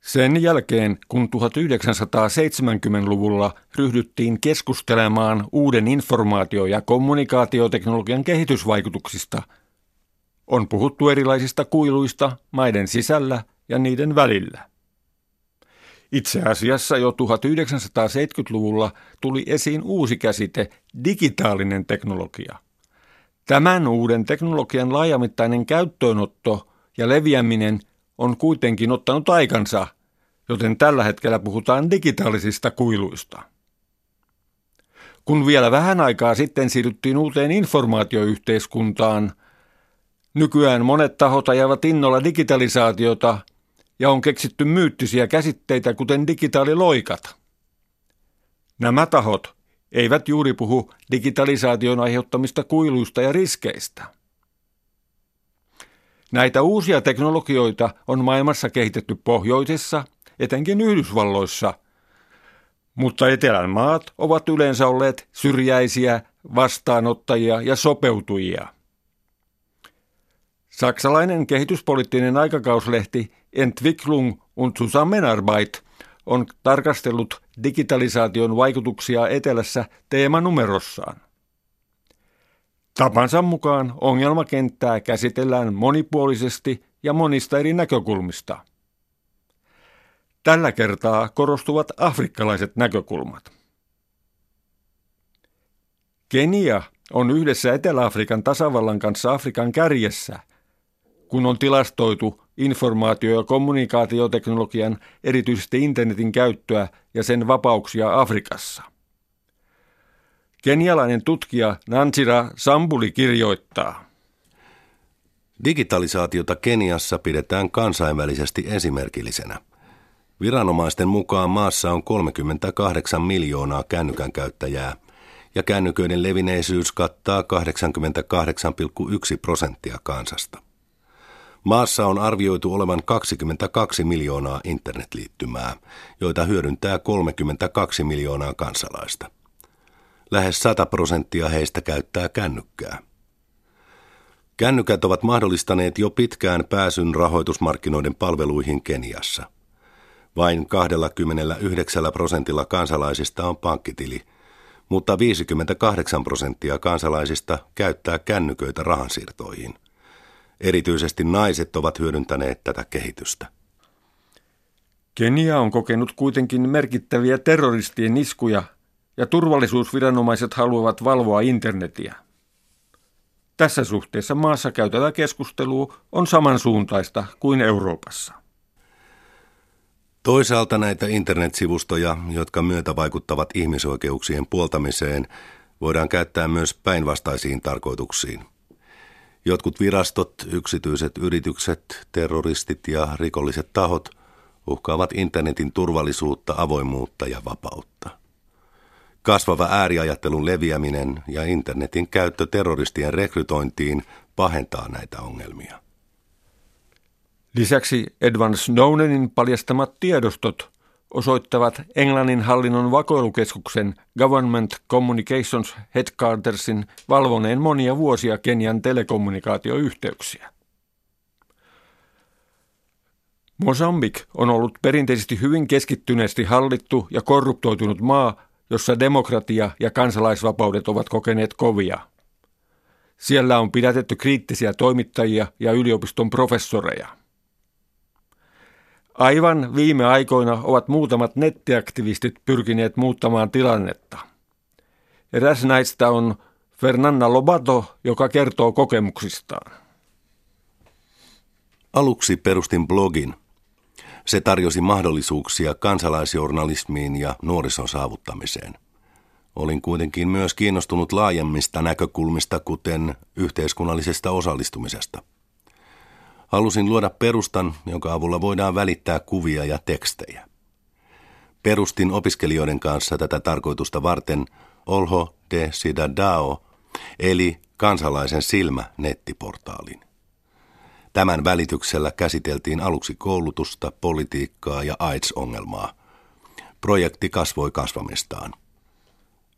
Sen jälkeen, kun 1970-luvulla ryhdyttiin keskustelemaan uuden informaatio- ja kommunikaatioteknologian kehitysvaikutuksista, on puhuttu erilaisista kuiluista maiden sisällä ja niiden välillä. Itse asiassa jo 1970-luvulla tuli esiin uusi käsite, digitaalinen teknologia. Tämän uuden teknologian laajamittainen käyttöönotto ja leviäminen on kuitenkin ottanut aikansa, joten tällä hetkellä puhutaan digitaalisista kuiluista. Kun vielä vähän aikaa sitten siirryttiin uuteen informaatioyhteiskuntaan, nykyään monet tahot ajavat innolla digitalisaatiota ja on keksitty myyttisiä käsitteitä kuten digitaaliloikat. Nämä tahot eivät juuri puhu digitalisaation aiheuttamista kuiluista ja riskeistä. Näitä uusia teknologioita on maailmassa kehitetty pohjoisessa, etenkin Yhdysvalloissa, mutta etelän maat ovat yleensä olleet syrjäisiä, vastaanottajia ja sopeutujia. Saksalainen kehityspoliittinen aikakauslehti Entwicklung und Zusammenarbeit on tarkastellut digitalisaation vaikutuksia etelässä teemanumerossaan. Tapansa mukaan ongelmakenttää käsitellään monipuolisesti ja monista eri näkökulmista. Tällä kertaa korostuvat afrikkalaiset näkökulmat. Kenia on yhdessä Etelä-Afrikan tasavallan kanssa Afrikan kärjessä, kun on tilastoitu informaatio- ja kommunikaatioteknologian, erityisesti internetin käyttöä ja sen vapauksia Afrikassa. Kenialainen tutkija Nansira Sambuli kirjoittaa. Digitalisaatiota Keniassa pidetään kansainvälisesti esimerkillisenä. Viranomaisten mukaan maassa on 38 miljoonaa kännykän käyttäjää ja kännyköiden levineisyys kattaa 88,1 prosenttia kansasta. Maassa on arvioitu olevan 22 miljoonaa internetliittymää, joita hyödyntää 32 miljoonaa kansalaista. Lähes 100 prosenttia heistä käyttää kännykkää. Kännykät ovat mahdollistaneet jo pitkään pääsyn rahoitusmarkkinoiden palveluihin Keniassa. Vain 29 prosentilla kansalaisista on pankkitili, mutta 58 prosenttia kansalaisista käyttää kännyköitä rahansiirtoihin – Erityisesti naiset ovat hyödyntäneet tätä kehitystä. Kenia on kokenut kuitenkin merkittäviä terroristien iskuja ja turvallisuusviranomaiset haluavat valvoa internetiä. Tässä suhteessa maassa käytävä keskustelu on samansuuntaista kuin Euroopassa. Toisaalta näitä internetsivustoja, jotka myötä vaikuttavat ihmisoikeuksien puoltamiseen, voidaan käyttää myös päinvastaisiin tarkoituksiin – Jotkut virastot, yksityiset yritykset, terroristit ja rikolliset tahot uhkaavat internetin turvallisuutta, avoimuutta ja vapautta. Kasvava ääriajattelun leviäminen ja internetin käyttö terroristien rekrytointiin pahentaa näitä ongelmia. Lisäksi Edward Snowdenin paljastamat tiedostot osoittavat Englannin hallinnon vakoilukeskuksen Government Communications Headquartersin valvoneen monia vuosia Kenian telekommunikaatioyhteyksiä. Mosambik on ollut perinteisesti hyvin keskittyneesti hallittu ja korruptoitunut maa, jossa demokratia ja kansalaisvapaudet ovat kokeneet kovia. Siellä on pidätetty kriittisiä toimittajia ja yliopiston professoreja. Aivan viime aikoina ovat muutamat nettiaktivistit pyrkineet muuttamaan tilannetta. Eräs näistä on Fernanda Lobato, joka kertoo kokemuksistaan. Aluksi perustin blogin. Se tarjosi mahdollisuuksia kansalaisjournalismiin ja nuorison saavuttamiseen. Olin kuitenkin myös kiinnostunut laajemmista näkökulmista, kuten yhteiskunnallisesta osallistumisesta – Halusin luoda perustan, jonka avulla voidaan välittää kuvia ja tekstejä. Perustin opiskelijoiden kanssa tätä tarkoitusta varten Olho de Sidadao, eli kansalaisen silmä nettiportaalin. Tämän välityksellä käsiteltiin aluksi koulutusta, politiikkaa ja AIDS-ongelmaa. Projekti kasvoi kasvamistaan.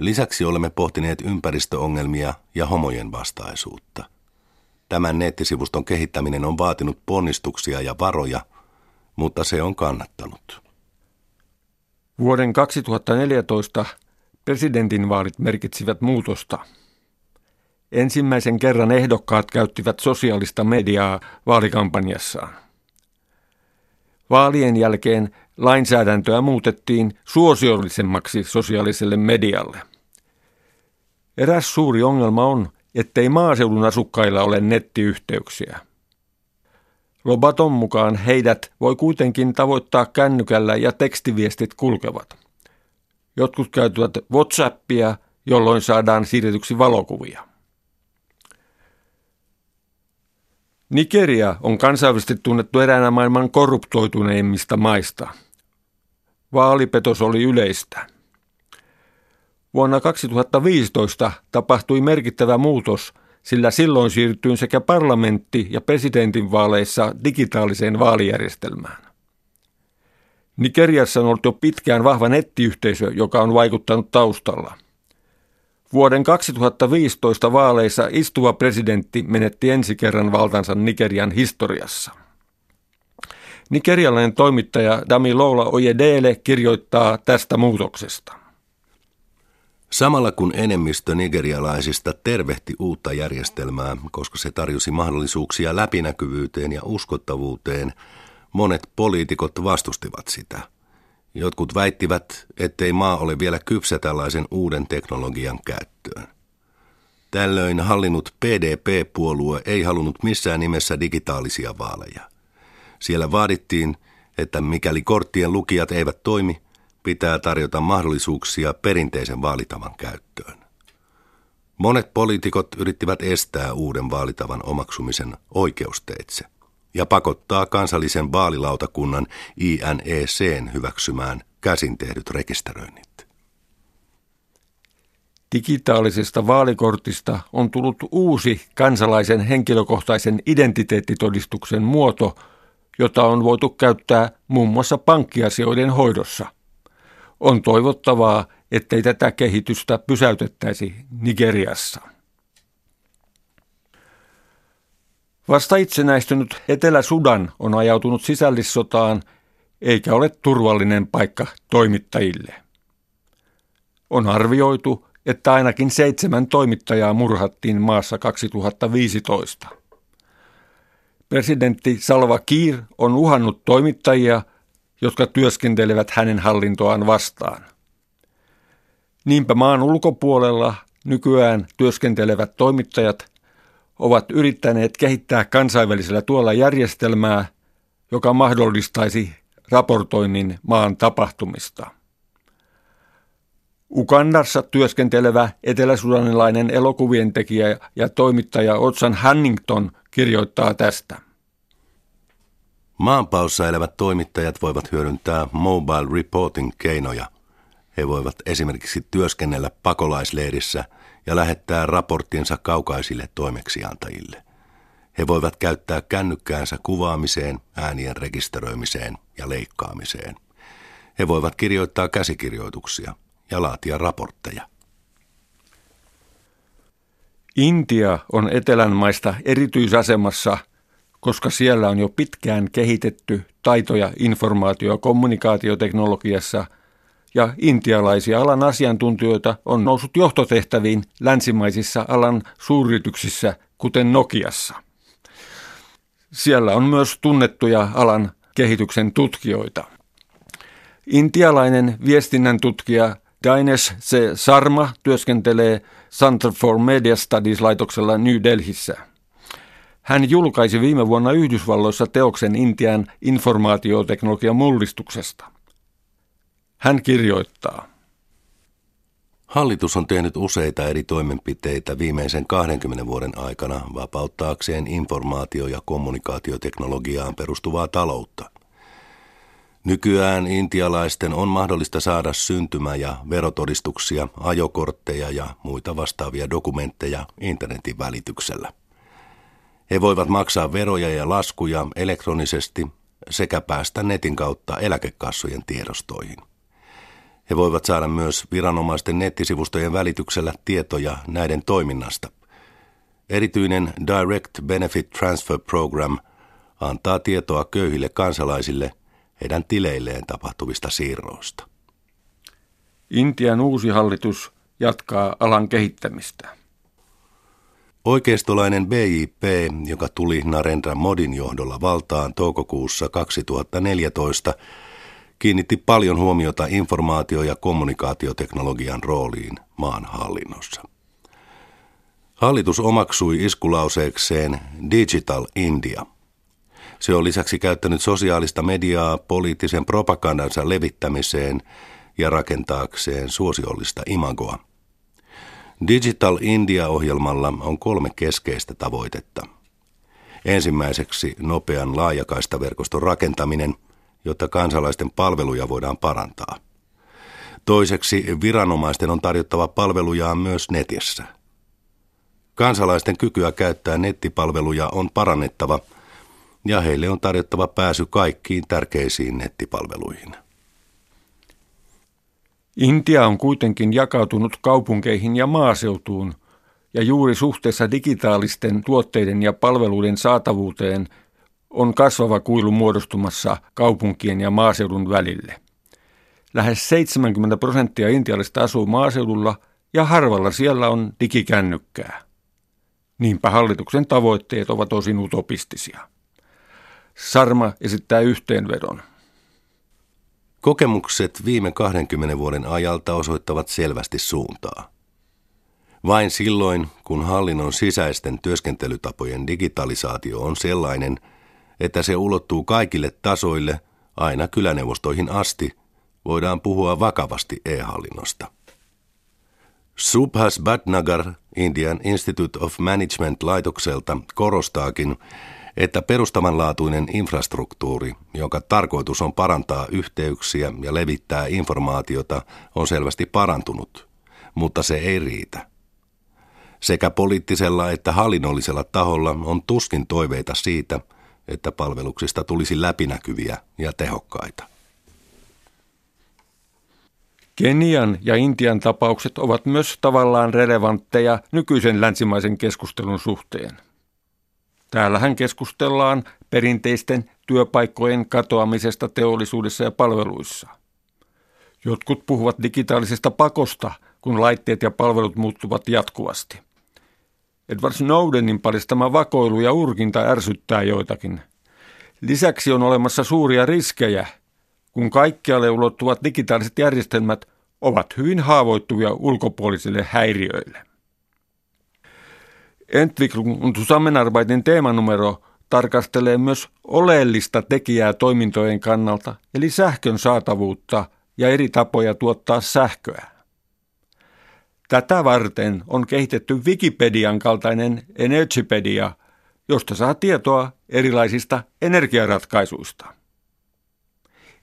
Lisäksi olemme pohtineet ympäristöongelmia ja homojen vastaisuutta – Tämän nettisivuston kehittäminen on vaatinut ponnistuksia ja varoja, mutta se on kannattanut. Vuoden 2014 presidentinvaalit merkitsivät muutosta. Ensimmäisen kerran ehdokkaat käyttivät sosiaalista mediaa vaalikampanjassaan. Vaalien jälkeen lainsäädäntöä muutettiin suosiollisemmaksi sosiaaliselle medialle. Eräs suuri ongelma on, ettei maaseudun asukkailla ole nettiyhteyksiä. Lobaton mukaan heidät voi kuitenkin tavoittaa kännykällä ja tekstiviestit kulkevat. Jotkut käyttävät WhatsAppia, jolloin saadaan siirretyksi valokuvia. Nigeria on kansainvälisesti tunnettu eräänä maailman korruptoituneimmista maista. Vaalipetos oli yleistä. Vuonna 2015 tapahtui merkittävä muutos, sillä silloin siirtyin sekä parlamentti- ja presidentinvaaleissa digitaaliseen vaalijärjestelmään. Nigeriassa on ollut jo pitkään vahva nettiyhteisö, joka on vaikuttanut taustalla. Vuoden 2015 vaaleissa istuva presidentti menetti ensi kerran valtansa Nigerian historiassa. Nigerialainen toimittaja Dami Loula Ojedele kirjoittaa tästä muutoksesta. Samalla kun enemmistö nigerialaisista tervehti uutta järjestelmää, koska se tarjosi mahdollisuuksia läpinäkyvyyteen ja uskottavuuteen, monet poliitikot vastustivat sitä. Jotkut väittivät, ettei maa ole vielä kypsä tällaisen uuden teknologian käyttöön. Tällöin hallinnut PDP-puolue ei halunnut missään nimessä digitaalisia vaaleja. Siellä vaadittiin, että mikäli korttien lukijat eivät toimi, pitää tarjota mahdollisuuksia perinteisen vaalitavan käyttöön. Monet poliitikot yrittivät estää uuden vaalitavan omaksumisen oikeusteitse ja pakottaa kansallisen vaalilautakunnan INECn hyväksymään käsin tehdyt rekisteröinnit. Digitaalisesta vaalikortista on tullut uusi kansalaisen henkilökohtaisen identiteettitodistuksen muoto, jota on voitu käyttää muun muassa pankkiasioiden hoidossa. On toivottavaa, ettei tätä kehitystä pysäytettäisi Nigeriassa. Vasta itsenäistynyt Etelä-Sudan on ajautunut sisällissotaan eikä ole turvallinen paikka toimittajille. On arvioitu, että ainakin seitsemän toimittajaa murhattiin maassa 2015. Presidentti Salva Kiir on uhannut toimittajia – jotka työskentelevät hänen hallintoaan vastaan. Niinpä maan ulkopuolella nykyään työskentelevät toimittajat ovat yrittäneet kehittää kansainvälisellä tuolla järjestelmää, joka mahdollistaisi raportoinnin maan tapahtumista. Ukandassa työskentelevä eteläsudanilainen elokuvien tekijä ja toimittaja Otsan Hannington kirjoittaa tästä. Maanpaossa elävät toimittajat voivat hyödyntää mobile reporting-keinoja. He voivat esimerkiksi työskennellä pakolaisleirissä ja lähettää raporttinsa kaukaisille toimeksiantajille. He voivat käyttää kännykkäänsä kuvaamiseen, äänien rekisteröimiseen ja leikkaamiseen. He voivat kirjoittaa käsikirjoituksia ja laatia raportteja. Intia on etelän maista erityisasemassa – koska siellä on jo pitkään kehitetty taitoja informaatio- ja kommunikaatioteknologiassa ja intialaisia alan asiantuntijoita on noussut johtotehtäviin länsimaisissa alan suuryrityksissä, kuten Nokiassa. Siellä on myös tunnettuja alan kehityksen tutkijoita. Intialainen viestinnän tutkija Daines C. Sarma työskentelee Center for Media Studies-laitoksella New Delhissä. Hän julkaisi viime vuonna Yhdysvalloissa teoksen Intian informaatioteknologian mullistuksesta. Hän kirjoittaa. Hallitus on tehnyt useita eri toimenpiteitä viimeisen 20 vuoden aikana vapauttaakseen informaatio- ja kommunikaatioteknologiaan perustuvaa taloutta. Nykyään intialaisten on mahdollista saada syntymä- ja verotodistuksia, ajokortteja ja muita vastaavia dokumentteja internetin välityksellä. He voivat maksaa veroja ja laskuja elektronisesti sekä päästä netin kautta eläkekassojen tiedostoihin. He voivat saada myös viranomaisten nettisivustojen välityksellä tietoja näiden toiminnasta. Erityinen Direct Benefit Transfer Program antaa tietoa köyhille kansalaisille heidän tileilleen tapahtuvista siirroista. Intian uusi hallitus jatkaa alan kehittämistä. Oikeistolainen BJP, joka tuli Narendra Modin johdolla valtaan toukokuussa 2014, kiinnitti paljon huomiota informaatio- ja kommunikaatioteknologian rooliin maan hallinnossa. Hallitus omaksui iskulauseekseen Digital India. Se on lisäksi käyttänyt sosiaalista mediaa poliittisen propagandansa levittämiseen ja rakentaakseen suosiollista imagoa. Digital India-ohjelmalla on kolme keskeistä tavoitetta. Ensimmäiseksi nopean laajakaistaverkoston rakentaminen, jotta kansalaisten palveluja voidaan parantaa. Toiseksi viranomaisten on tarjottava palvelujaan myös netissä. Kansalaisten kykyä käyttää nettipalveluja on parannettava ja heille on tarjottava pääsy kaikkiin tärkeisiin nettipalveluihin. Intia on kuitenkin jakautunut kaupunkeihin ja maaseutuun, ja juuri suhteessa digitaalisten tuotteiden ja palveluiden saatavuuteen on kasvava kuilu muodostumassa kaupunkien ja maaseudun välille. Lähes 70 prosenttia intialaisista asuu maaseudulla ja harvalla siellä on digikännykkää. Niinpä hallituksen tavoitteet ovat osin utopistisia. Sarma esittää yhteenvedon. Kokemukset viime 20 vuoden ajalta osoittavat selvästi suuntaa. Vain silloin, kun hallinnon sisäisten työskentelytapojen digitalisaatio on sellainen, että se ulottuu kaikille tasoille, aina kyläneuvostoihin asti, voidaan puhua vakavasti e-hallinnosta. Subhas Bhatnagar Indian Institute of Management laitokselta korostaakin, että perustavanlaatuinen infrastruktuuri, jonka tarkoitus on parantaa yhteyksiä ja levittää informaatiota, on selvästi parantunut, mutta se ei riitä. Sekä poliittisella että hallinnollisella taholla on tuskin toiveita siitä, että palveluksista tulisi läpinäkyviä ja tehokkaita. Kenian ja Intian tapaukset ovat myös tavallaan relevantteja nykyisen länsimaisen keskustelun suhteen. Täällähän keskustellaan perinteisten työpaikkojen katoamisesta teollisuudessa ja palveluissa. Jotkut puhuvat digitaalisesta pakosta, kun laitteet ja palvelut muuttuvat jatkuvasti. Edward Snowdenin paljastama vakoilu ja urkinta ärsyttää joitakin. Lisäksi on olemassa suuria riskejä, kun kaikkialle ulottuvat digitaaliset järjestelmät ovat hyvin haavoittuvia ulkopuolisille häiriöille. Entwicklung und Zusammenarbeiten teemanumero tarkastelee myös oleellista tekijää toimintojen kannalta, eli sähkön saatavuutta ja eri tapoja tuottaa sähköä. Tätä varten on kehitetty Wikipedian kaltainen Energypedia, josta saa tietoa erilaisista energiaratkaisuista.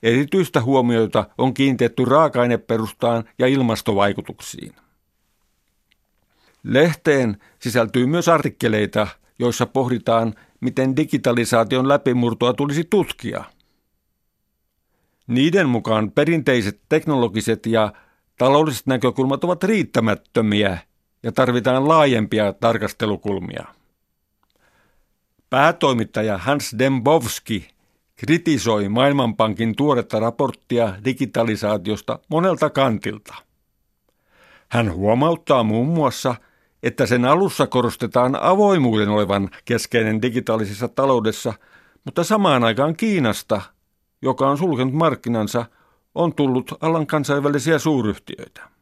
Erityistä huomioita on kiinnitetty raaka-aineperustaan ja ilmastovaikutuksiin. Lehteen sisältyy myös artikkeleita, joissa pohditaan, miten digitalisaation läpimurtoa tulisi tutkia. Niiden mukaan perinteiset teknologiset ja taloudelliset näkökulmat ovat riittämättömiä ja tarvitaan laajempia tarkastelukulmia. Päätoimittaja Hans Dembowski kritisoi Maailmanpankin tuoretta raporttia digitalisaatiosta monelta kantilta. Hän huomauttaa muun muassa, että sen alussa korostetaan avoimuuden olevan keskeinen digitaalisessa taloudessa, mutta samaan aikaan Kiinasta, joka on sulkenut markkinansa, on tullut alan kansainvälisiä suuryhtiöitä.